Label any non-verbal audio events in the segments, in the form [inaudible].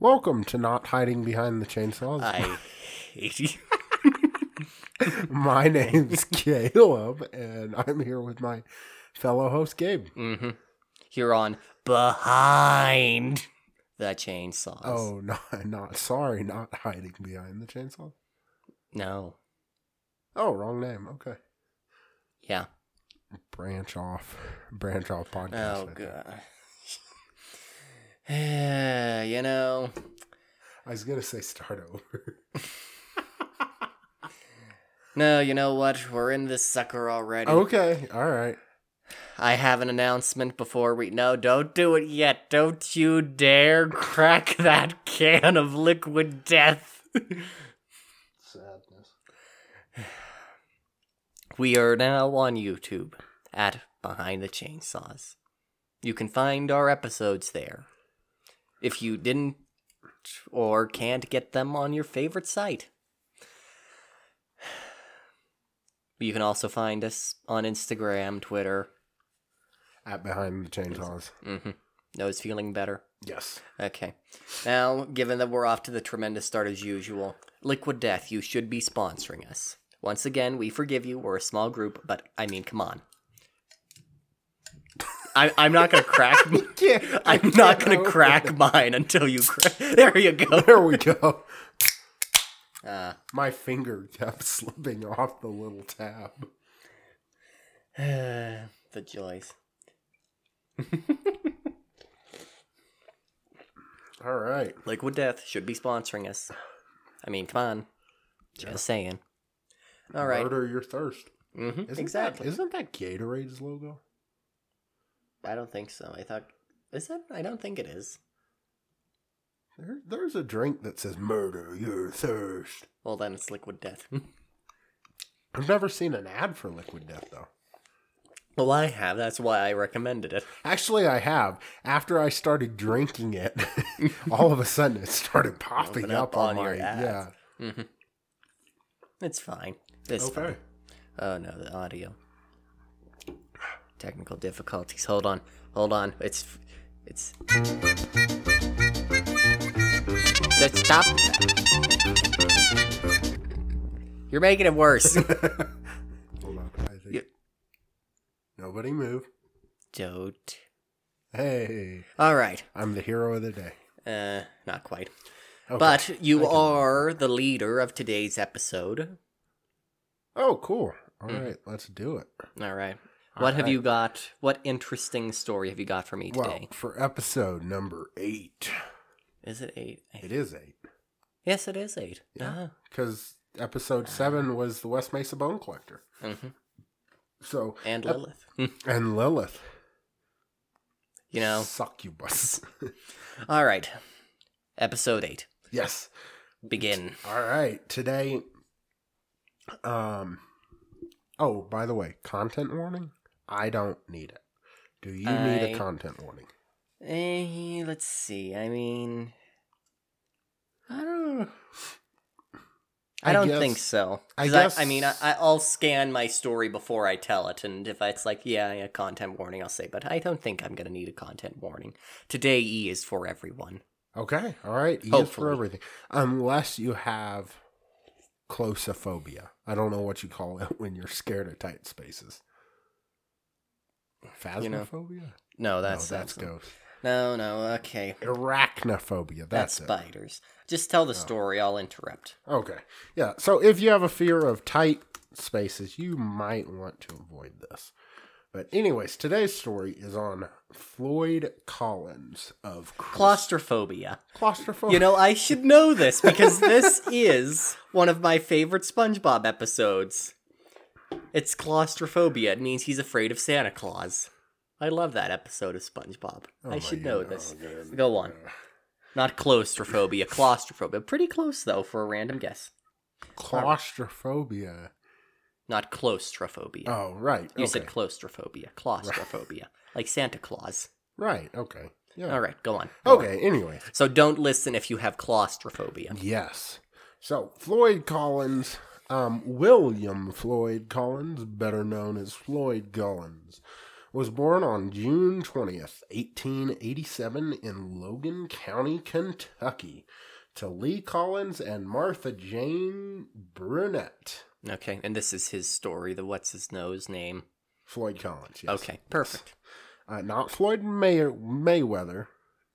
Welcome to Not Hiding Behind the Chainsaws. I [laughs] hate you. My name's [laughs] Caleb, and I'm here with my fellow host, Gabe. Mm-hmm. You're on behind the chainsaws. Oh, [laughs] not, not sorry, not hiding behind the chainsaw. no. Oh, wrong name. Okay. Yeah. Branch off. Branch off podcast. Oh god. [sighs] you know, I was to say start over. [laughs] no, you know what? We're in this sucker already. okay. All right. I have an announcement before we. No, don't do it yet. Don't you dare crack [laughs] that can of liquid death. [laughs] Sadness. [sighs] We are now on YouTube at Behind the Chainsaws. You can find our episodes there. If you didn't or can't get them on your favorite site, [sighs] you can also find us on Instagram, Twitter. At Behind the Chainsaws. Mm-hmm. Nose feeling better? Yes. Okay. Now, given that we're off to the tremendous start as usual, Liquid Death, you should be sponsoring us. Once again, we forgive you. We're a small group, but I mean, come on. [laughs] I, I'm not gonna crack. [laughs] Yeah. I'm not gonna crack mine until you crack. [laughs] There you go. [laughs] There we go. Uh, My finger kept slipping off the little tab. [sighs] the joys. All right. Liquid Death should be sponsoring us. I mean, come on. Just saying. All right. Murder your thirst. Mm-hmm. Isn't Exactly. That, isn't that Gatorade's logo? I don't think so. I thought. Is it? I don't think it is. There, there's a drink that says "Murder Your Thirst." Well, then it's Liquid Death. [laughs] I've never seen an ad for Liquid Death though. well, I have. That's why I recommended it. [laughs] Actually, I have. After I started drinking it, [laughs] all of a sudden it started popping Open up, up on, on my your ads. yeah. Mm-hmm. It's fine. It's fine. Okay. Oh no, the audio. Technical difficulties. Hold on. Hold on. It's it's Let's stop. You're making it worse. [laughs] Hold on. I think. You- Nobody move. Don't. Hey, All right. I'm the hero of the day. Uh, not quite. Okay. But you are the leader of today's episode. oh, cool. All Mm-hmm. right, let's do it. All right. What have right. you got? What interesting story have you got for me today? Well, for episode number eight, Is it eight? it is eight. Yes, it is eight. Yeah. Because episode seven was the West Mesa Bone Collector. Ah. Mhm. So And ep- Lilith. [laughs] and Lilith, you know. succubus. [laughs] All right. Episode eight. yes. Begin. All right. Today, um, oh, by the way, content warning. I don't need it. Do you need a content warning? Eh, let's see. I mean, I don't. I, I don't guess- think so. I, guess- I mean, I, I'll scan my story before I tell it, and if it's like, yeah, yeah, content warning, I'll say. But I don't think I'm gonna need a content warning. Today, E is for everyone. Okay. All right. E is for everything, unless you have claustrophobia. I don't know what you call it [laughs] when you're scared of tight spaces. You know, No, that's no, that's that's ghost. No, no. Okay, Arachnophobia. that's That's, it. spiders. Just tell the Oh. story. I'll interrupt. Okay. Yeah. So if you have a fear of tight spaces, you might want to avoid this. But anyways, today's story is on Floyd Collins of Claustrophobia. claustrophobia. You know, I should know this because this [laughs] is one of my favorite SpongeBob episodes. It's claustrophobia. It means he's afraid of Santa Claus. I love that episode of SpongeBob. Oh I should know God. this. Oh. Go on. Not claustrophobia, claustrophobia. Pretty close though for a random guess. Claustrophobia. Not claustrophobia. Oh, right. you okay. said claustrophobia, claustrophobia, like Santa Claus. Right. Okay. Yeah. All right, go on. Go on. Okay. Anyway. So don't listen if you have claustrophobia. Yes. So Floyd Collins, um, William Floyd Collins, better known as Floyd Collins, was born on June 20th, 1887, in Logan County, Kentucky, to Lee Collins and Martha Jane Brunette. Okay, and this is his story. The what's his nose name? Floyd Collins, yes. Okay, perfect. Uh, not Floyd May- Mayweather,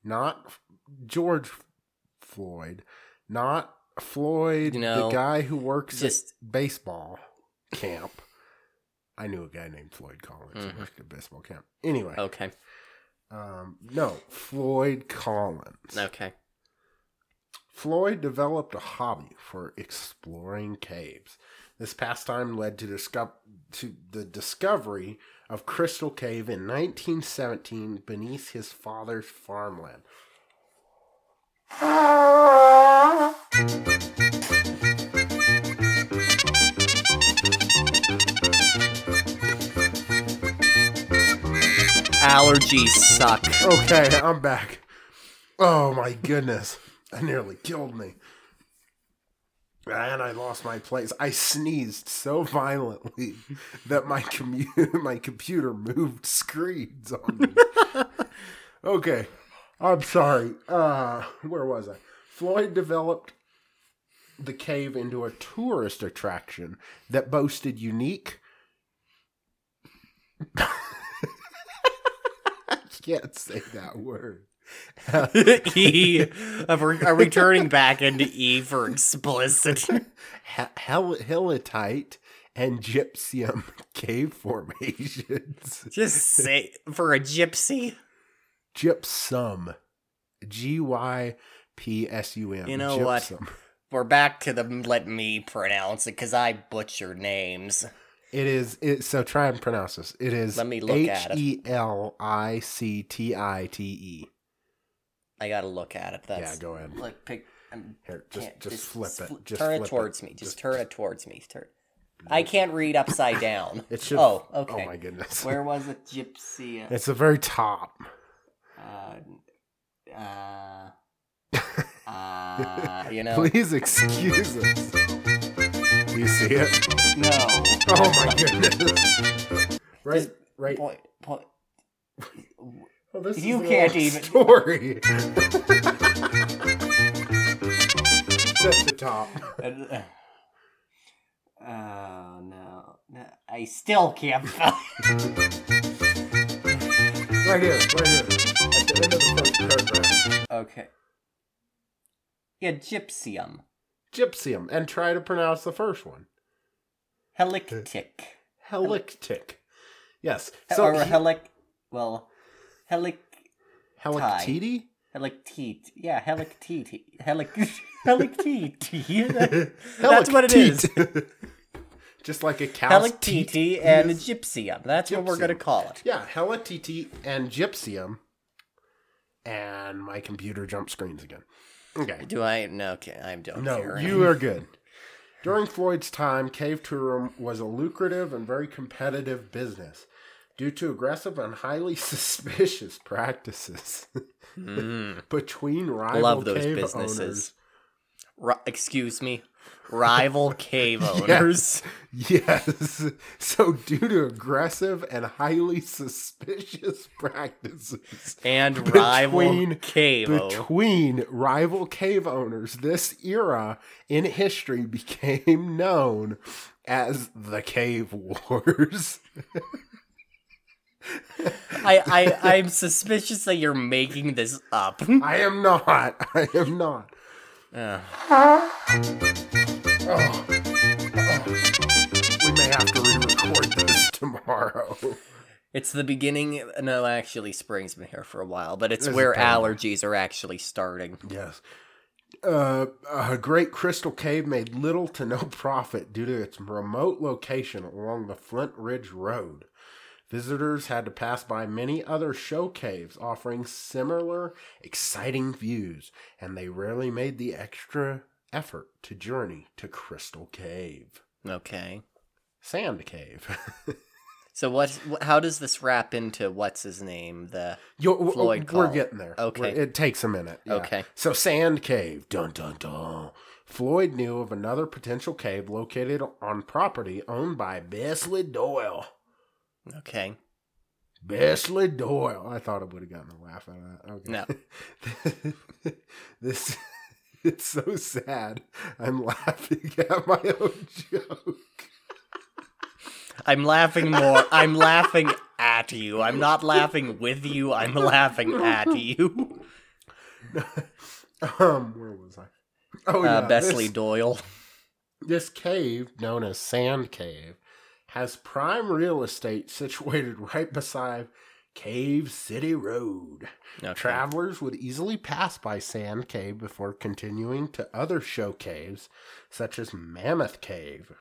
not George Floyd, not Floyd, You know, the guy who works just- at baseball camp. I knew a guy named Floyd Collins Mhm. who worked at baseball camp. Anyway, Okay, um, no, Floyd Collins. okay. Floyd developed a hobby for exploring caves. This pastime led to, disco- to the discovery of Crystal Cave in 1917 beneath his father's farmland. Allergies suck. Okay, I'm back. Oh my goodness. That nearly killed me. And I lost my place. I sneezed so violently [laughs] that my commu- [laughs] my computer moved screens on me. [laughs] okay. I'm sorry. Uh where was I? Floyd developed the cave into a tourist attraction that boasted unique I [laughs] can't say that word. [laughs] e. Are we, are we turning back into E for explicit? [laughs] He- hel- Helitite and gypsum cave formations. Just say for a gypsy. Gypsum. G Y P S U M. You know what? We're back to the let me pronounce it because I butcher names. It is it, so try and pronounce this. It is Let me look H at it. E L I C T I T E. I gotta look at it. That's Yeah, go ahead. Like pick. I'm, Here, just can't- just, flip it. fl- Just turn flip it towards me. Just, Just- turn it towards me. Turn. I can't read upside down. [laughs] It should. Oh, okay. Oh my goodness. Where [laughs] was it? Gypsy. It's the very top. Uh, uh, [laughs] uh, you [laughs] know. Please excuse us. Do you see it? No. Oh my goodness. Right, Just right. Point, point. Oh, this You is can't even- story. [laughs] at the top. Oh no. no! I still can't [laughs] find. Right here, right here. At the end of the first paragraph. okay. Yeah, gypsium, Gypsium. And try to pronounce the first one. helictic, Helictic. Yes. so, or he- helic. Well, helic. Helictite? Helictete. Yeah, helictete. Helic. [laughs] helictete. [laughs] That's what it is. [laughs] Just like a cow's teeth. Helictete and gypsium. That's what we're gonna call it. Yeah, Helictite and Gypsium. And my computer jump screens again. Okay. Do I? No, okay, I don't No, care. you are good. During Floyd's time, cave tourism was a lucrative and very competitive business due to aggressive and highly [laughs] suspicious practices hmm. [laughs] between rival Love those cave businesses. owners. Ri- excuse me, rival [laughs] cave owners. Yes. So, due to aggressive and highly suspicious practices and rival Between- cave owners. between rival cave owners, this era in history became known as the Cave Wars. [laughs] I, I, I'm suspicious that you're making this up. I am not. I am not. Ugh. Oh. Oh. We may have to re-record this [laughs] tomorrow. It's the beginning. No, actually, spring's been here for a while, but it's This is where terrible. allergies are actually starting. Yes. Uh, a great crystal cave made little to no profit due to its remote location along the Flint Ridge Road. Visitors had to pass by many other show caves offering similar exciting views, and they rarely made the extra effort to journey to Crystal Cave. Okay. Sand Cave. [laughs] So what? How does this wrap into what's his name? The Yo, w- Floyd we're Call. getting there. Okay. We're- it takes a minute. yeah. Okay. So Sand Cave. Dun dun dun. Floyd knew of another potential cave located on property owned by Beesley Doyle. okay. Beesley Doyle. I thought I would have gotten a laugh out of that. Okay. No. [laughs] this [laughs] it's so sad. I'm laughing [laughs] at my own joke. I'm laughing more. I'm laughing at you. I'm not laughing with you. I'm laughing at you. [laughs] um, where was I? Oh Uh, yeah, Besley this- Doyle. This cave, known as Sand Cave, has prime real estate situated right beside Cave City Road. Okay. Travelers would easily pass by Sand Cave before continuing to other show caves, such as Mammoth Cave.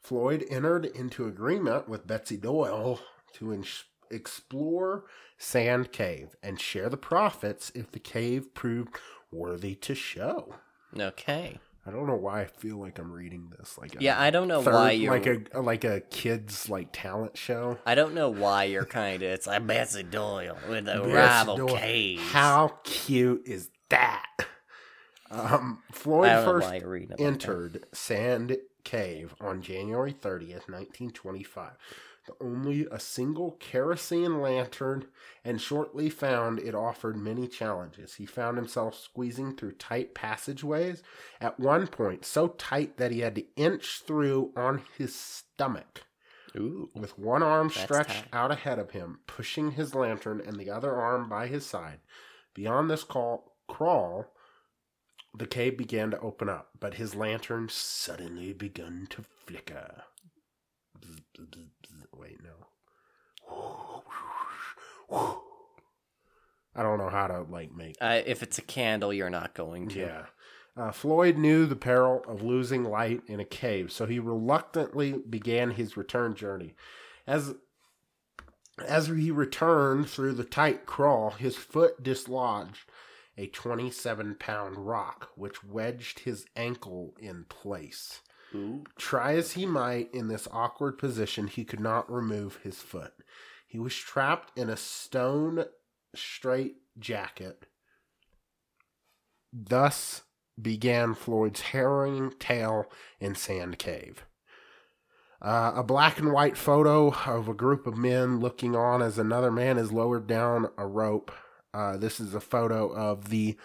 Floyd entered into agreement with Betsy Doyle to ins- explore Sand Cave and share the profits if the cave proved worthy to show. Okay. I don't know why I feel like I'm reading this like Yeah, I don't know third- why you're. like a like a kids like talent show. I don't know why you're kind of. It's like Betsy Doyle with a Yes, rival Doyle. How cute is that? Um, Floyd first why you're reading about that. entered Sand Cave on January 30th, 1925. Only a single kerosene lantern, and shortly found it offered many challenges. He found himself squeezing through tight passageways, at one point so tight that he had to inch through on his stomach. Ooh. with one arm stretched tight. out ahead of him, pushing his lantern and the other arm by his side. Beyond this call, crawl, the cave began to open up, but his lantern suddenly began to flicker. Wait, no. I don't know how to like make Uh, if it's a candle, you're not going to. yeah. Uh, Floyd knew the peril of losing light in a cave, so he reluctantly began his return journey. As as he returned through the tight crawl, his foot dislodged a 27 pound rock, which wedged his ankle in place. Try as he might in this awkward position, he could not remove his foot. He was trapped in a stone straight jacket. Thus began Floyd's harrowing tale in Sand Cave. Uh, a black and white photo of a group of men looking on as another man is lowered down a rope. Uh, this is a photo of the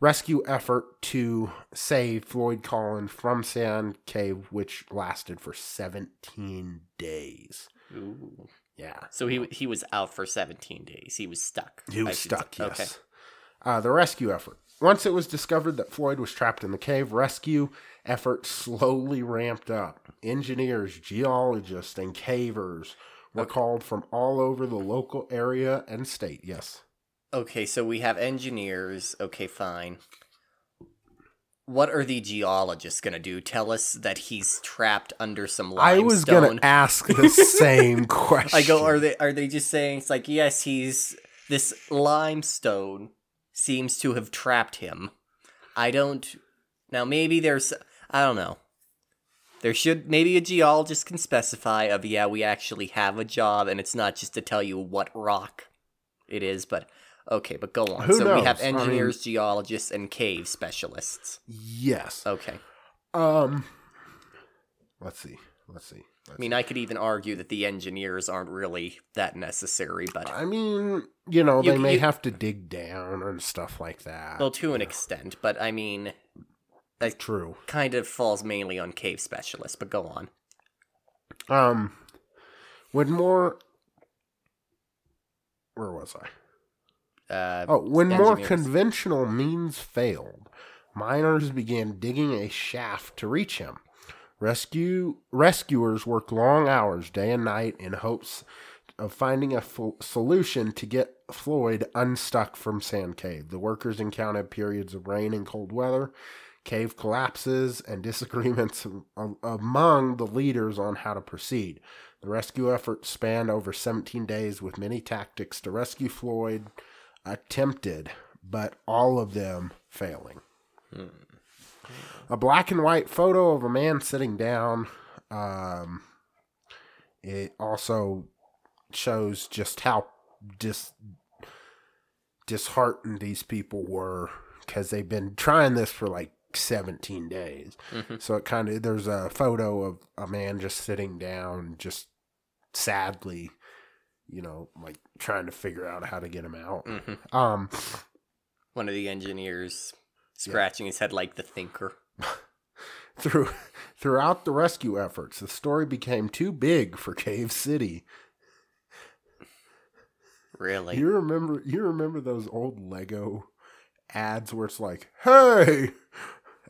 rescue effort to save Floyd Collins from Sand Cave, which lasted for 17 days. Ooh. Yeah. So he he was out for 17 days. He was stuck. He was should say. stuck, yes. Uh, the rescue effort. Once it was discovered that Floyd was trapped in the cave, rescue effort slowly ramped up. Engineers, geologists, and cavers were Okay. called from all over the local area and state. Yes. Okay, so we have engineers. Okay, fine. What are the geologists gonna do? Tell us that he's trapped under some limestone. I was gonna ask the [laughs] same question. I go. Are they? Are they just saying it's like yes? He's this limestone seems to have trapped him. I don't. Now maybe there's. I don't know. There should maybe a geologist can specify of yeah we actually have a job and it's not just to tell you what rock it is, but okay, but go on. Who so we have knows? I mean- engineers, geologists, and cave specialists. Yes. Okay. Um. Let's see. Let's see. I mean, I could even argue that the engineers aren't really that necessary, but I mean, you know, You- they may you- have to dig down and stuff like that. well, to an extent. But I mean, that True. kind of falls mainly on cave specialists. But go on. Um, when more, where was I? Uh, Oh, when more conventional means failed, miners began digging a shaft to reach him. Rescue rescuers worked long hours, day and night, in hopes of finding a fo- solution to get Floyd unstuck from Sand Cave. The workers encountered periods of rain and cold weather, cave collapses, and disagreements [laughs] am- among the leaders on how to proceed. The rescue effort spanned over 17 days with many tactics to rescue Floyd attempted, but all of them failing. A black and white photo of a man sitting down. Um, it also shows just how dis- disheartened these people were because they've been trying this for like 17 days. Mhm. So it kind of, there's a photo of a man just sitting down, just sadly you know, like trying to figure out how to get him out. Mhm. Um, One of the engineers scratching his head like the thinker. [laughs] through throughout the rescue efforts, the story became too big for Cave City. Really? You remember you remember those old Lego ads where it's like, "Hey,"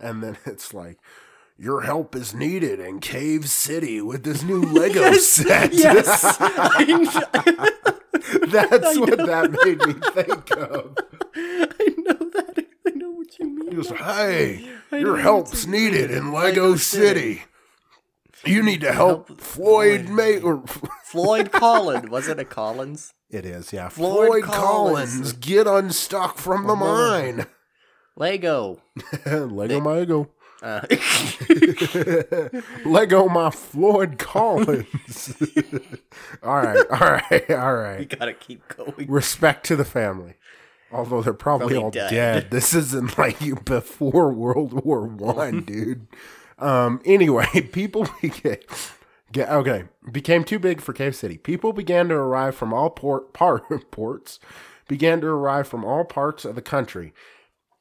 and then it's like. Your help is needed in Cave City with this new [laughs] Lego yes, set. yes. [laughs] [laughs] That's I what know. that made me think of. I know that. I know what you mean. He was, now. hey, I your help's needed in Lego City. You need to help Help Floyd Floyd. May or Floyd Collins. Was it a Collins? It is, yeah. Floyd Floyd, Collins. Collins. get unstuck from the mine. Lego. Lego my Lego. Uh, [laughs] Lego my Floyd Collins. [laughs] all right, all right, all right. we gotta keep going. Respect to the family. Although they're probably, Probably all dead. dead. [laughs] This isn't like you before World War One, dude. Um. Anyway, people became get okay became too big for Cave City. People began to arrive from all port part ports, began to arrive from all parts of the country,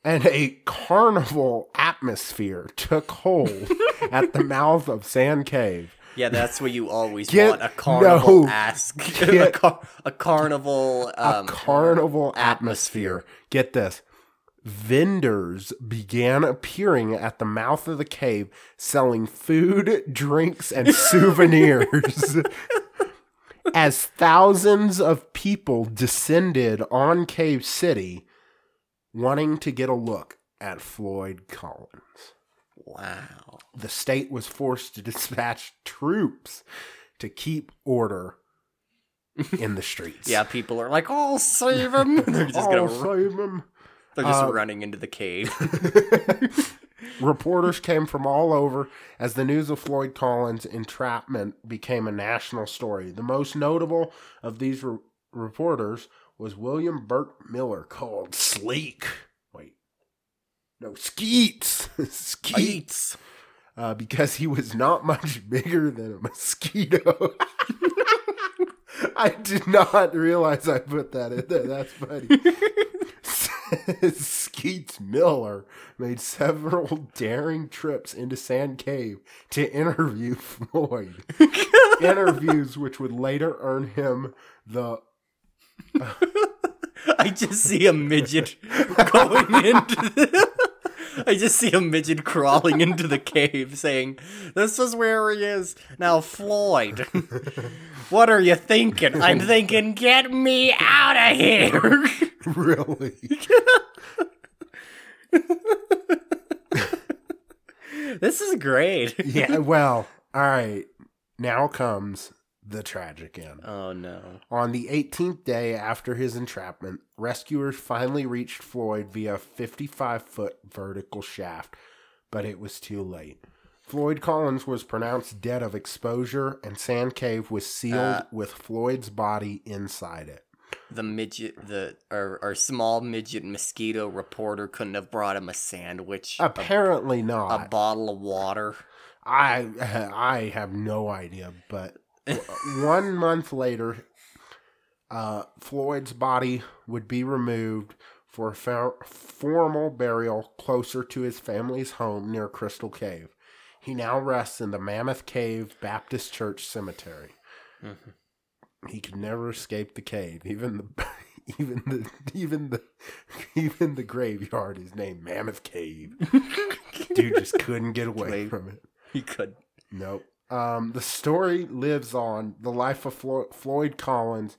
and a carnival atmosphere took hold [laughs] at the mouth of Sand Cave. Yeah, that's what you always Get- want. A carnival no, ask. [laughs] a, get- car, a carnival. a Um, carnival atmosphere. atmosphere. Get this. Vendors began appearing at the mouth of the cave selling food, drinks, and [laughs] souvenirs. As thousands of people descended on Cave City wanting to get a look at Floyd Collins. wow. The state was forced to dispatch troops to keep order in the streets. Yeah, people are like, I'll save him!" [laughs] They're just I'll gonna. run- save him. They're just uh, running into the cave. [laughs] [laughs] Reporters came from all over as the news of Floyd Collins' entrapment became a national story. The most notable of these re- reporters was William Burke Miller, called Sleek. Wait. No, [laughs] Skeets. Skeets. Uh, because he was not much [laughs] bigger than a mosquito. [laughs] I did not realize I put that in there. That's funny. Skeets Miller made several daring trips into Sand Cave to interview Floyd. Interviews which would later earn him the [laughs] I just see a midget going into. The, [laughs] I just see a midget crawling into the cave, saying, "This is where he is now, Floyd." [laughs] What are you thinking? I'm thinking, get me out of here. really this is great. Yeah, well, all right. Now comes the tragic end. Oh no. On the 18th day after his entrapment, rescuers finally reached Floyd via a 55 foot vertical shaft, but it was too late. Floyd Collins was pronounced dead of exposure, and Sand Cave was sealed Uh, with Floyd's body inside it. The midget, the our, our small midget mosquito reporter couldn't have brought him a sandwich, Apparently a not. A bottle of water. I [laughs] I have no idea, but one month later, uh, Floyd's body would be removed for a for- formal burial closer to his family's home near Crystal Cave. He now rests in the Mammoth Cave Baptist Church Cemetery. He could never escape the cave, even the. [laughs] Even the even the even the graveyard is named Mammoth Cave. [laughs] Dude just couldn't get away from it. He could. Nope. Um, the story lives on. The life of Flo- Floyd Collins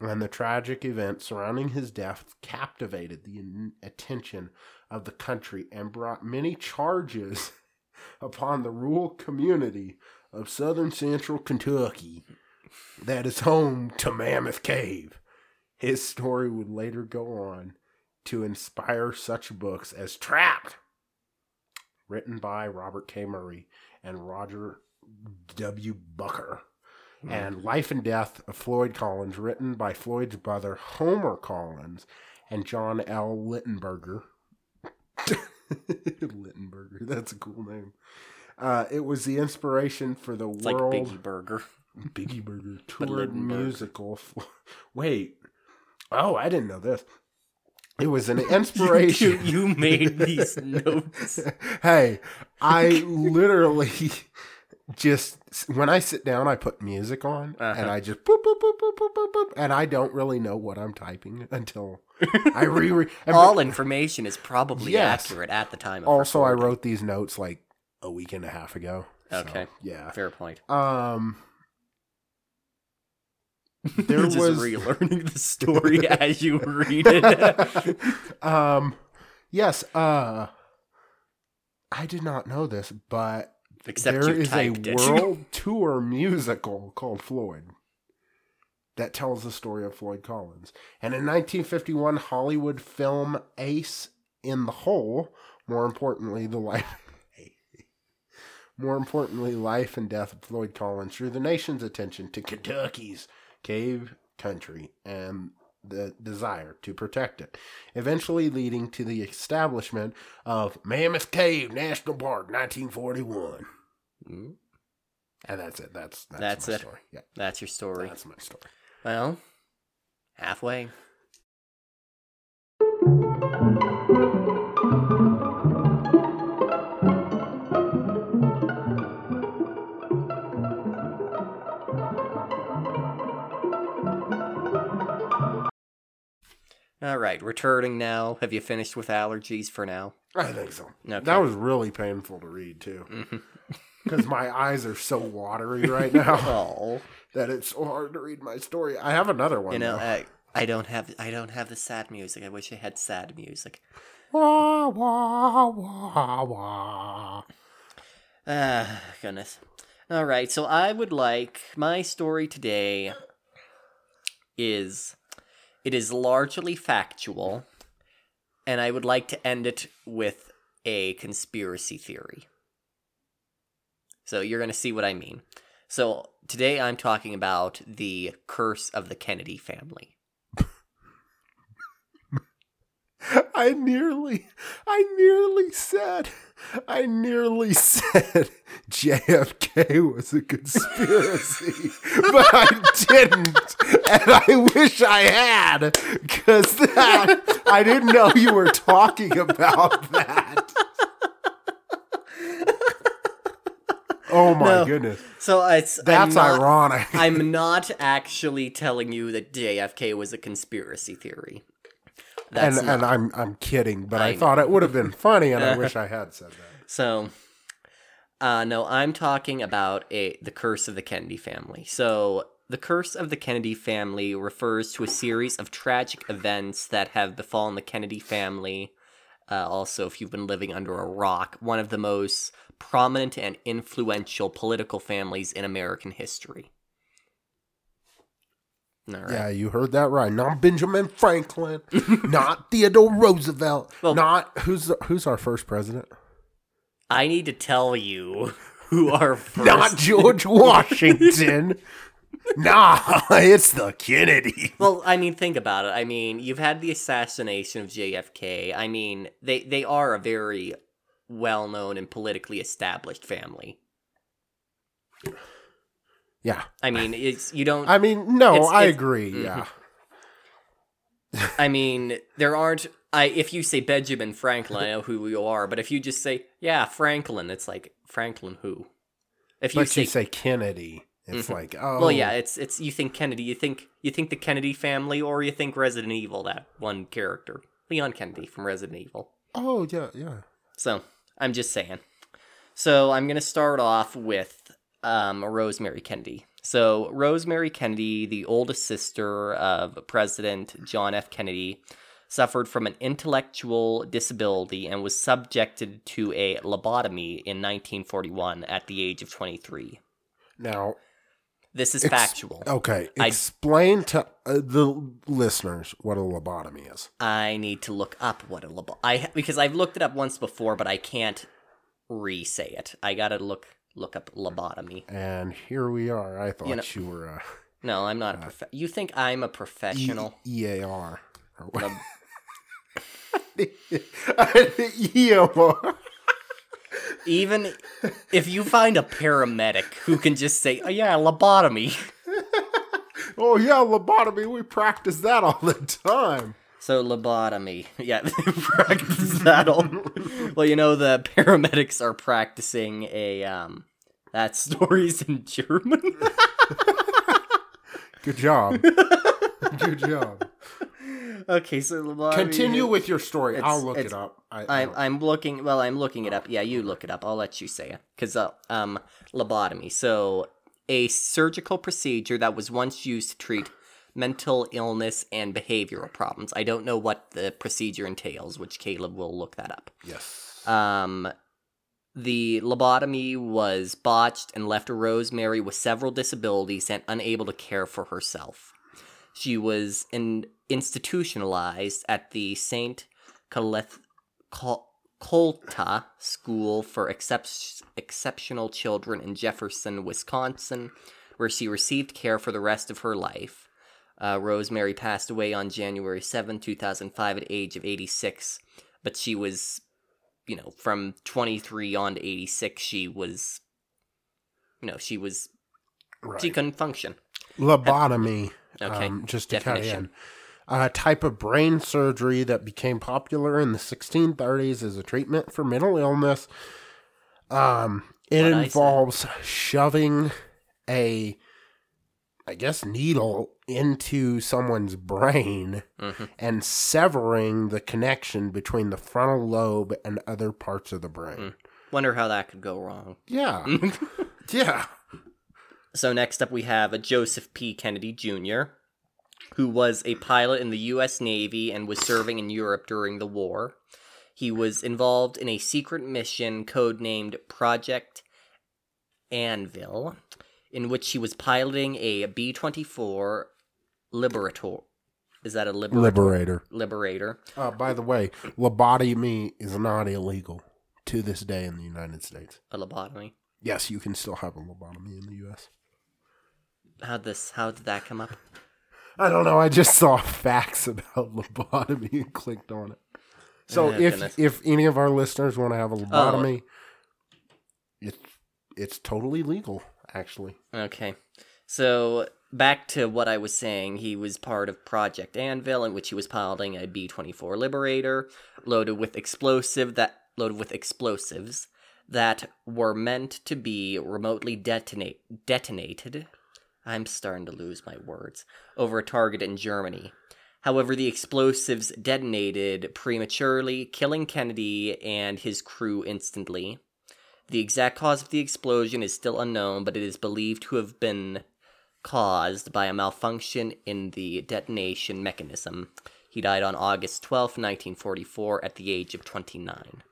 and the tragic events surrounding his death captivated the attention of the country and brought many charges [laughs] upon the rural community of southern central Kentucky that is home to Mammoth Cave. His story would later go on to inspire such books as Trapped, written by Robert K. Murray and Roger W. Brucker, and Life and Death of Floyd Collins, written by Floyd's brother Homer Collins and John L. Littenberger. [laughs] Littenberger, that's a cool name. Uh, it was the inspiration for the It's like world. Biggie Burger. Biggie Burger [laughs] toured Lindenberg. musical. [laughs] Wait. Oh, I didn't know this. It was an inspiration. you, you made these notes. hey, I literally just when I sit down, I put music on Uh-huh. and I just boop, boop, boop, boop, boop, boop, boop, and I don't really know what I'm typing [laughs] until I reread. [laughs] and All information is probably Yes. accurate at the time. Of also, I wrote these notes like a week and a half ago. so, Okay. yeah. Fair point. Um. [laughs] There You're just was relearning the story as you read it. um. Yes. Uh. I did not know this, but Except there is a it. world [laughs] tour musical called Floyd that tells the story of Floyd Collins. And in 1951, Hollywood film Ace in the Hole, more importantly, the life. More importantly, life and death of Floyd Collins drew the nation's attention to Kentucky's cave country and the desire to protect it, eventually leading to the establishment of Mammoth Cave National Park, 1941. Mm, And that's it. That's that's, That's my it. story. Yeah, That's your story. that's my story. Well, halfway. All right, returning now. Have you finished with allergies for now? I think so. Okay. That was really painful to read too, [laughs] because my eyes are so watery right now [laughs] Oh, that it's so hard to read my story. I have another one. you know. I, I don't have I don't have the sad music. I wish I had sad music. wah wah wah wah. Ah, goodness. All right, so I would like my story today is it is largely factual, and I would like to end it with a conspiracy theory. So you're going to see what I mean. So today I'm talking about the curse of the Kennedy family. I nearly, I nearly said, I nearly said JFK was a conspiracy, but I didn't, and I wish I had, because that I didn't know you were talking about that. Oh my No. goodness, So I'm that's not- ironic. I'm not actually telling you that JFK was a conspiracy theory. That's and not- and I'm I'm kidding, but I, I thought it would have been funny, and I wish [laughs] I had said that. So, uh, no, I'm talking about a the curse of the Kennedy family. So, the curse of the Kennedy family refers to a series of tragic events that have befallen the Kennedy family. Uh, also, if you've been living under a rock, one of the most prominent and influential political families in American history. Right. Yeah, you heard that right. Not Benjamin Franklin, [laughs] not Theodore Roosevelt, Well- not who's who's our first president? I need to tell you who our [laughs] first. Not George [laughs] Washington. nah, it's the Kennedy. Well, I mean, think about it. I mean, you've had the assassination of JFK. I mean, they they are a very well-known and politically established family. Yeah, I mean, it's you don't. I mean, no, It's- I it's- agree. Mhm. Yeah, I mean, there aren't. I if you say Benjamin Franklin, I know who you are. But if you just say, yeah, Franklin, it's like Franklin who. If you but say, you say Kennedy, it's Mhm. like oh, well, yeah, it's it's you think Kennedy, you think you think the Kennedy family, or you think Resident Evil, that one character, Leon Kennedy from Resident Evil. oh yeah, yeah. So I'm just saying. So I'm gonna start off with um, Rosemary Kennedy. So Rosemary Kennedy, the oldest sister of President John F. Kennedy, suffered from an intellectual disability and was subjected to a lobotomy in 1941 at the age of 23. Now, This is Ex- factual. okay, I- explain to uh, the listeners what a lobotomy is. I need to look up what a lobotomy. I because I've looked it up once before, but I can't re-say it. I gotta look look up lobotomy. And here we are. I thought you, know- were a No, I'm not a prof. You think I'm a professional? E- EAR. Or what? Lob- EMR. [laughs] Even if you find a paramedic who can just say, "Oh yeah, lobotomy," [laughs] Oh yeah, lobotomy. We practice that all the time. So lobotomy, [laughs] yeah, [laughs] practice that all. [laughs] Well, you know the paramedics are practicing a um. That story's in German. Good job. Good job. okay, so lobotomy. Continue with your story. It's- I'll look it's- it up. I, I'm I'm looking. Well, I'm looking it up. Yeah, you look it up. I'll let you say it. Cause uh, um, lobotomy. So a surgical procedure that was once used to treat mental illness and behavioral problems. I don't know what the procedure entails, which Caleb will look that up. yes. Um, the lobotomy was botched and left Rosemary with several disabilities and unable to care for herself. She was in, institutionalized at the St. Coleth, Col- Colta School for Excep- Exceptional Children in Jefferson, Wisconsin, where she received care for the rest of her life. Uh, Rosemary passed away on January 7, 2005, at age of 86, but she was you know, from 23 on to 86, she was, you know, she was, right. she couldn't function. Lobotomy. [laughs] Okay, Um, just to cut in. A type of brain surgery that became popular in the 1630s as a treatment for mental illness. Um, it What involves shoving a, I guess, needle into someone's brain Mhm. and severing the connection between the frontal lobe and other parts of the brain. Mm. Wonder how that could go wrong. Yeah. [laughs] yeah. So next up we have a Joseph P. Kennedy Jr., who was a pilot in the U.S. Navy and was serving in Europe during the war. He was involved in a secret mission codenamed Project Anvil, in which he was piloting a B 24 Liberator. Is that a Liberator? Liberator. Liberator. Uh, by the way, lobotomy is not illegal to this day in the United States. A lobotomy. Yes, you can still have a lobotomy in the U.S. How this? How did that come up? I don't know. I just saw facts [laughs] about lobotomy and clicked on it. So Oh, if goodness. if any of our listeners want to have a lobotomy, it's it's totally legal. Actually, Okay. So back to what I was saying, he was part of Project Anvil, in which he was piloting a B twenty four Liberator loaded with explosive that loaded with explosives that were meant to be remotely detonate detonated. I'm starting to lose my words over a target in Germany. However, the explosives detonated prematurely, killing Kennedy and his crew instantly. The exact cause of the explosion is still unknown, but it is believed to have been caused by a malfunction in the detonation mechanism. He died on August twelfth, 1944, at the age of 29.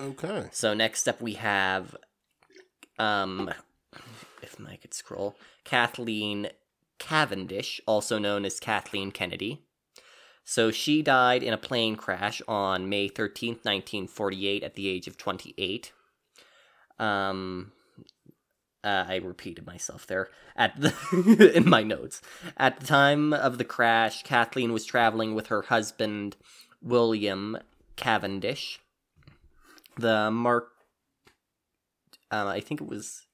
okay. So next up we have, um, if I could scroll, Kathleen Cavendish, also known as Kathleen Kennedy. So she died in a plane crash on May 13th, 1948, at the age of 28. Um, uh, I repeated myself there at the [laughs] in my notes. At the time of the crash, Kathleen was traveling with her husband William Cavendish. The Mark, um, I think it was.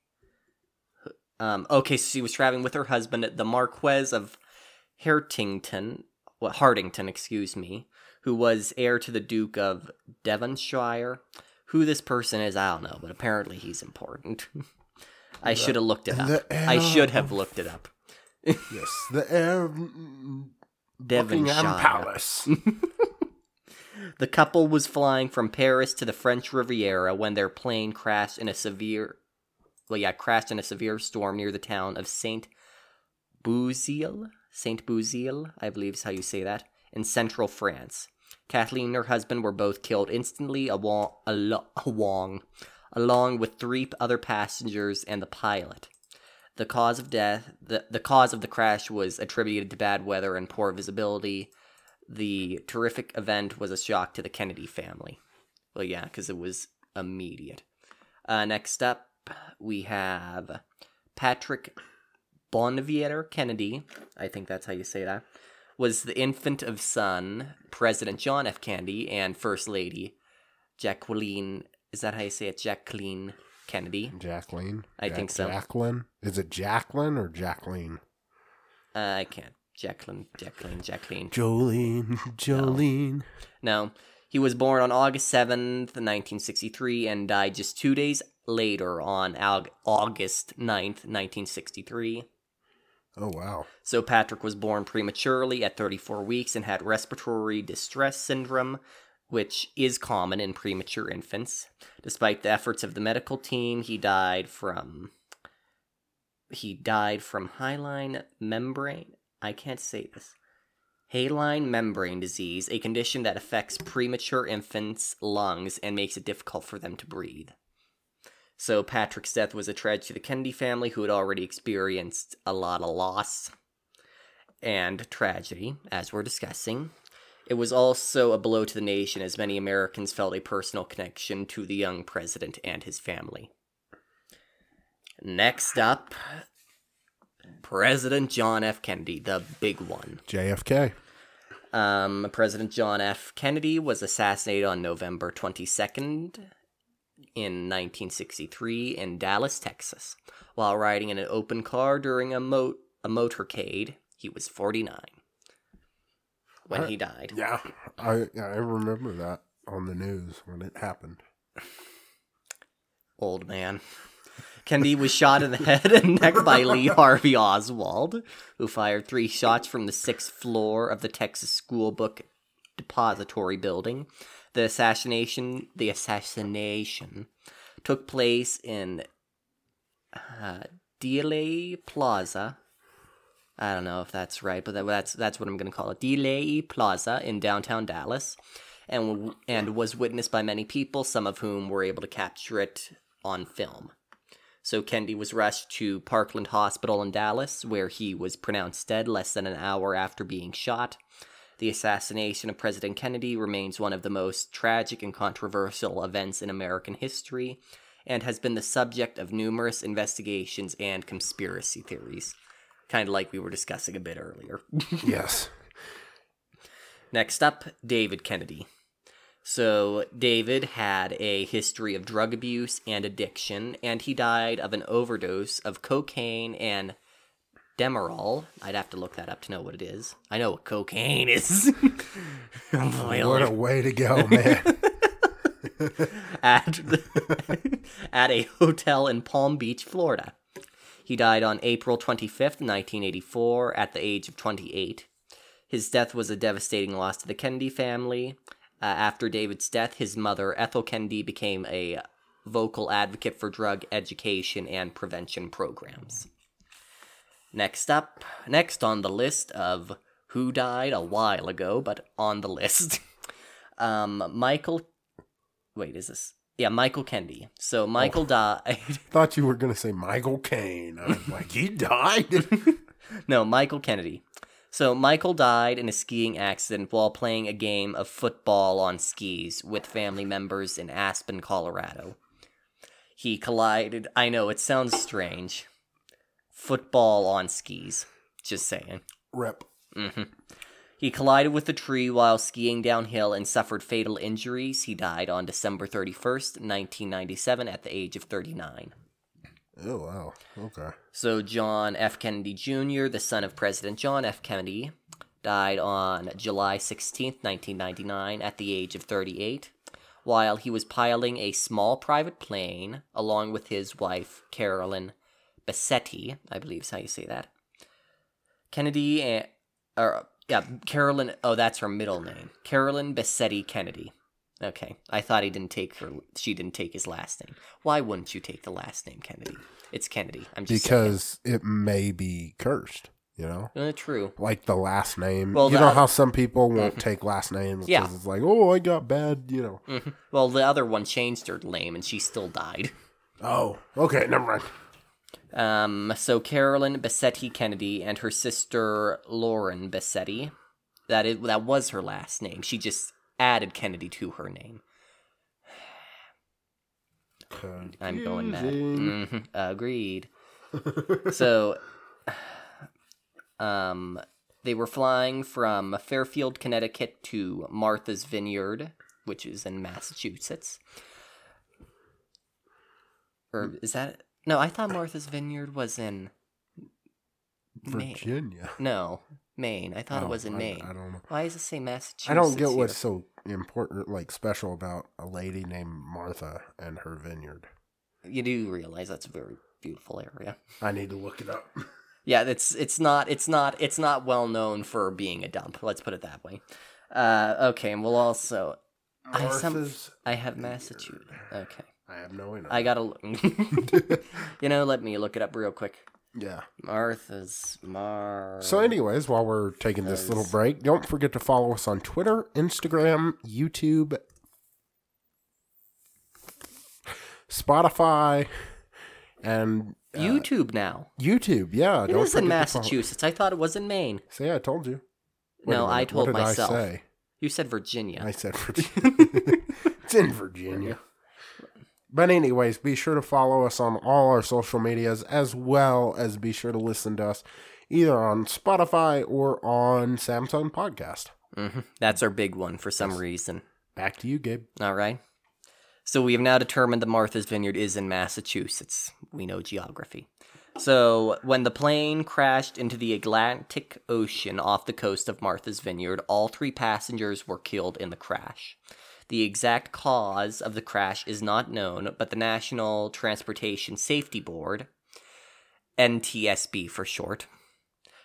Um, okay, so she was traveling with her husband, the Marquess of Hartington, well, Hardington, excuse me, who was heir to the Duke of Devonshire. Who this person is, I don't know, but apparently he's important. [laughs] I should have looked it up. I should have looked it up. Yes, the air Buckingham Devonshire. Palace. [laughs] The couple was flying from Paris to the French Riviera when their plane crashed in a severe, well, yeah, crashed in a severe storm near the town of Saint Bouzille, Saint Bouzille, I believe is how you say that, in central France. Kathleen and her husband were both killed instantly, along, alo- along, along with three other passengers and the pilot. The cause of death, the, the cause of the crash was attributed to bad weather and poor visibility. The terrific event was a shock to the Kennedy family. Well, yeah, because it was immediate. Uh, next up, we have Patrick Bonnevier Kennedy. I think that's how you say that. Was the infant of son President John F. Kennedy and First Lady Jacqueline Is that how you say it? Jacqueline Kennedy. Jacqueline. I think so. Jacqueline. Is it Jacqueline or Jacqueline? Uh, I can't. Jacqueline, Jacqueline, Jacqueline. Jolene. Jolene. No, he was born on August 7th, 1963, and died just two days later on Aug- August 9th, 1963. Oh wow. So Patrick was born prematurely at 34 weeks and had respiratory distress syndrome, which is common in premature infants. Despite the efforts of the medical team, he died from he died from hyaline membrane. I can't say this. Haline membrane disease, a condition that affects premature infants' lungs and makes it difficult for them to breathe. So Patrick's death was a tragedy to the Kennedy family, who had already experienced a lot of loss and tragedy, as we're discussing. It was also a blow to the nation, as many Americans felt a personal connection to the young president and his family. Next up, President John F. Kennedy, the big one. JFK. Um, President John F. Kennedy was assassinated on November 22nd in 1963 in Dallas, Texas, while riding in an open car during a, mo- a motorcade. He was 49 when he died. Yeah. I I remember that on the news when it happened. Old man. Kennedy was shot in the head and neck by Lee [laughs] Harvey Oswald, who fired three shots from the sixth floor of the Texas School Book Depository building. The assassination, the assassination, took place in uh, Dealey Plaza. I don't know if that's right, but that, that's that's what I'm going to call it. Dealey Plaza in downtown Dallas, and and was witnessed by many people, some of whom were able to capture it on film. So Kennedy was rushed to Parkland Hospital in Dallas, where he was pronounced dead less than an hour after being shot. The assassination of President Kennedy remains one of the most tragic and controversial events in American history and has been the subject of numerous investigations and conspiracy theories, kind of like we were discussing a bit earlier. [laughs] Yes. Next up, David Kennedy. So, David had a history of drug abuse and addiction, and he died of an overdose of cocaine and Demerol. I'd have to look that up to know what it is. I know what cocaine is. [laughs] Oh, what a way to go, man. [laughs] at, at a hotel in Palm Beach, Florida. He died on April 25th, 1984, at the age of 28. His death was a devastating loss to the Kennedy family. Uh, after David's death, his mother, Ethel Kennedy, became a vocal advocate for drug education and prevention programs. Next up, next on the list of who died a while ago, but on the list, [laughs] um, Michael. Wait, is this? Yeah, Michael Kennedy. So oh. Michael died. [laughs] Thought you were gonna say Michael Caine. I was like, he died. [laughs] no, Michael Kennedy. So Michael died in a skiing accident while playing a game of football on skis with family members in Aspen, Colorado. He collided. I know it sounds strange. Football on skis. Just saying. Rep. Mm-hmm. He collided with a tree while skiing downhill and suffered fatal injuries. He died on December 31st, 1997, at the age of 39. Oh wow. Okay. So, John F. Kennedy Jr., the son of President John F. Kennedy, died on July 16th, 1999, at the age of 38, while he was piloting a small private plane along with his wife, Carolyn Bassetti, I believe is how you say that. Kennedy, and, or, yeah, Carolyn, oh, that's her middle name. Carolyn Bassetti Kennedy. Okay, I thought he didn't take her. She didn't take his last name. Why wouldn't you take the last name Kennedy? It's Kennedy. I'm just saying. Because it may be cursed. You know. Uh, true. Like the last name. Well, you know how some people won't take last names Yeah. it's like, oh, I got bad. You know. hmm Well, the other one changed her name, and she still died. Oh. Okay. Never mind. Um, so Carolyn Bassetti Kennedy and her sister Lauren Bassetti. That is that was her last name. She just added Kennedy to her name. I'm going mad. Confusing. hmm Agreed. [laughs] so, um, they were flying from Fairfield, Connecticut to Martha's Vineyard, which is in Massachusetts. or is that no? I thought Martha's Vineyard was in Maine. Virginia. No, Maine. I thought it was in I- Maine. I, don't know. Why does it say Massachusetts? I don't get here? what's so important, like special about a lady named Martha and her vineyard. You do realize that's a very beautiful area. I need to look it up. [laughs] Yeah, it's it's not it's not it's not well known for being a dump. Let's put it that way. Uh, okay, and we'll also I some- Martha's. I have Massachusetts. Okay, I have no idea. I gotta look. [laughs] you know, let me look it up real quick. yeah. Martha's Mar. So, anyways, while we're taking this little break, don't forget to follow us on Twitter, Instagram, YouTube, Spotify, and uh, YouTube now. YouTube. Yeah, It don't is in forget to follow- Massachusetts. I thought it was in Maine. See, I told you. Wait no, I told what did myself. I say? You said Virginia. I said [laughs] Virginia. [laughs] it's in Virginia. But anyways, be sure to follow us on all our social medias as well as be sure to listen to us either on Spotify or on Samsung Podcast. hmm That's our big one for some reason. Back to you, Gabe. All right. So we have now determined that Martha's Vineyard is in Massachusetts. We know geography. So when the plane crashed into the Atlantic Ocean off the coast of Martha's Vineyard, all three passengers were killed in the crash. The exact cause of the crash is not known, but the National Transportation Safety Board, NTSB for short,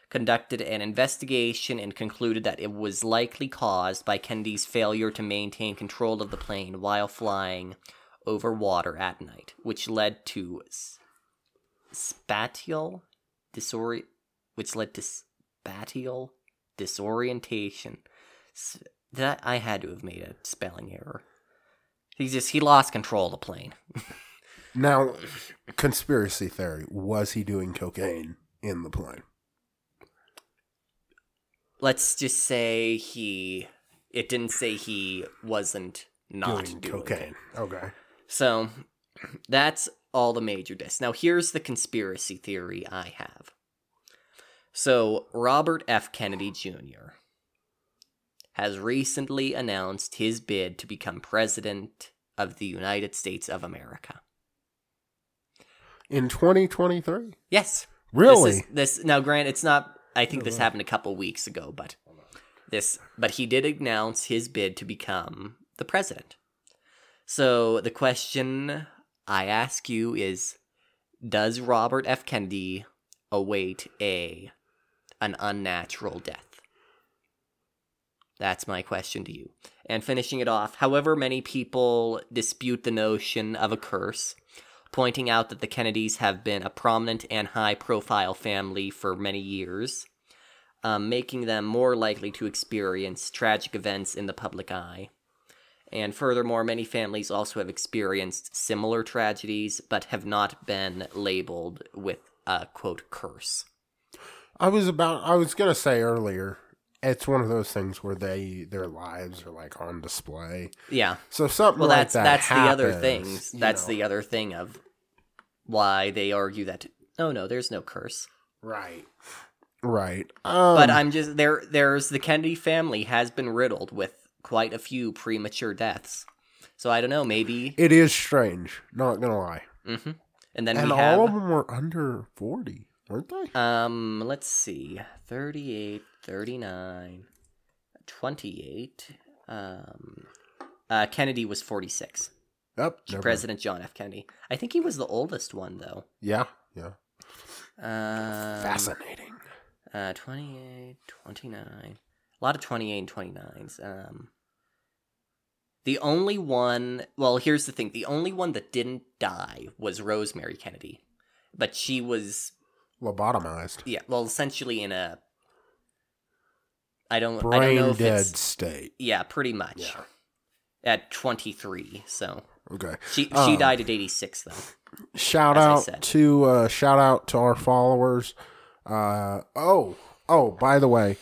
conducted an investigation and concluded that it was likely caused by Kennedy's failure to maintain control of the plane while flying over water at night, which led to spatial disori- which led to spatial disorientation. S- that I had to have made a spelling error. He just he lost control of the plane. [laughs] Now, conspiracy theory was he doing cocaine in the plane? Let's just say he. It didn't say he wasn't not doing doing, cocaine. Okay. So that's all the major discs. Now here's the conspiracy theory I have. So Robert F. Kennedy Jr. has recently announced his bid to become president of the United States of America. In 2023? Yes. Really? This, is, this now, Grant, it's not. I think Oh, this happened a couple weeks ago, but this, but he did announce his bid to become the president. So the question I ask you is: Does Robert F. Kennedy await a an unnatural death? That's my question to you. And finishing it off, however many people dispute the notion of a curse, pointing out that the Kennedys have been a prominent and high profile family for many years, um, making them more likely to experience tragic events in the public eye. And furthermore, many families also have experienced similar tragedies, but have not been labeled with a quote curse. I was about I was gonna say earlier, it's one of those things where they their lives are like on display. Yeah. So something Well, like that's that that's the other happens, things. you That's know. the other thing of why they argue that oh no, there's no curse. right, right. Um, but I'm just there. There's the Kennedy family has been riddled with quite a few premature deaths. So I don't know. Maybe. it is strange. Not gonna lie. hmm And then and we have all of them were under forty, weren't they? um. Let's see. 38, 39, 28. Um. Uh, Kennedy was 46. Yep. never. President John F. Kennedy. I think he was the oldest one, though. Yeah, yeah. Um, Fascinating. Uh, 28, 29. A lot of 28 and 29s. Um, the only one, well, here's the thing the only one that didn't die was Rosemary Kennedy. But she was, Lobotomized. yeah, well, essentially in a. I don't, I don't Brain know if dead it's. state. Yeah, pretty much. Yeah. At 23, so. Okay. She she Um, died at 86, though. Shout out to uh, shout out to our followers. Uh, oh, oh, by the way,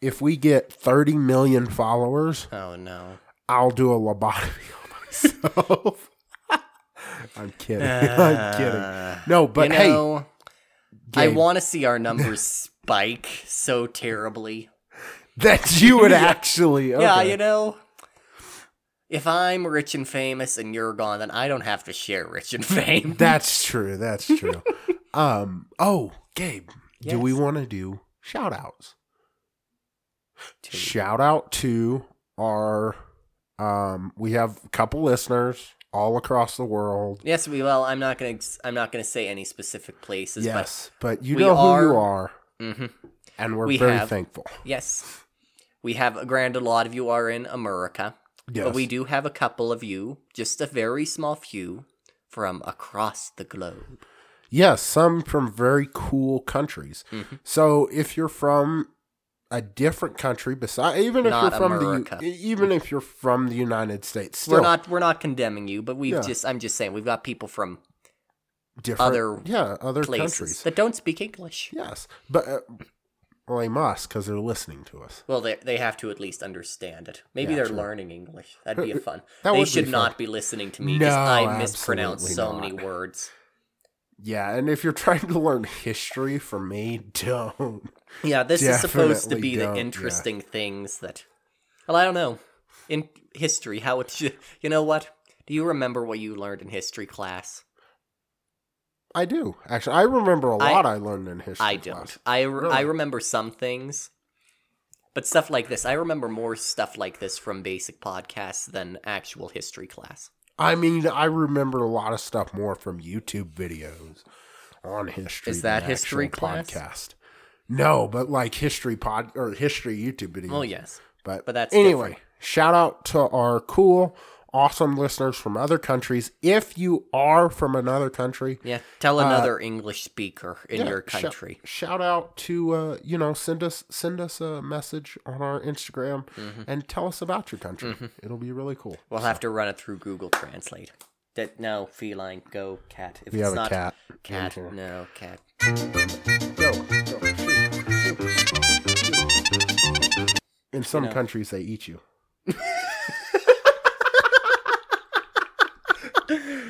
if we get 30 million followers, Oh, no. I'll do a lobotomy on myself. [laughs] I'm kidding. [laughs] I'm kidding. Uh, No, but you hey, I want to see our numbers [laughs] spike so terribly. that you would [laughs] actually. Okay. Yeah, you know. if I'm rich and famous and you're gone, then I don't have to share rich and [laughs] fame. That's true. That's true. um. Oh, Gabe, do we want to do shout outs? Shout out to our. Um. We have a couple listeners all across the world. yes, we well. I'm not gonna. I'm not gonna say any specific places. Yes, but you we know who you are- are, But hmm and we're we very have- thankful. yes, we have. Granted, a lot of you are in America, Yes. but we do have a couple of you, just a very small few, from across the globe. Yes, some from very cool countries. Mhm. So if you're from a different country, beside even if Not you're from America. the even if you're from the United States, still we're not. We're not condemning you, but we've Yeah. just. I'm just saying we've got people from different other yeah other countries. that don't speak English. Yes, but uh, well, they must because they're listening to us. Well, they they have to at least understand it. Maybe Yeah, they're true. learning English. That'd be a [laughs] fun. That they be should fun. not be listening to me because No, I mispronounce so absolutely many words. Yeah, and if you're [laughs] trying to learn history from me, don't. Yeah, this is supposed to be the don't, yeah. interesting things that. Well, I don't know. In history, how it should. [laughs] You know what? Do you remember what you learned in history class? I do actually. I remember a lot I, learned in history. I don't. class. I, re- I remember some things, but stuff like this. I remember more stuff like this from basic podcasts than actual history class. I mean, I remember a lot of stuff more from YouTube videos on history. Is that history class? podcast? No, but like history pod or history YouTube videos. Oh yes, but but that's anyway. different. Shout out to our cool, awesome listeners from other countries. If you are from another country, yeah. Tell another English speaker in Uh, yeah, your country. shout out to uh, you know send us send us a message on our Instagram Mm-hmm. and tell us about your country. It'll be really cool. We'll have to run it through Google Translate. That no feline, go cat. If We it's have a not cat cat, no cat. Go, go. In some know. countries, they eat you. [laughs]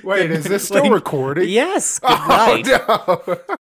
Wait, is this still Wait. recording? Yes. Good [laughs] Oh, night. no. [laughs]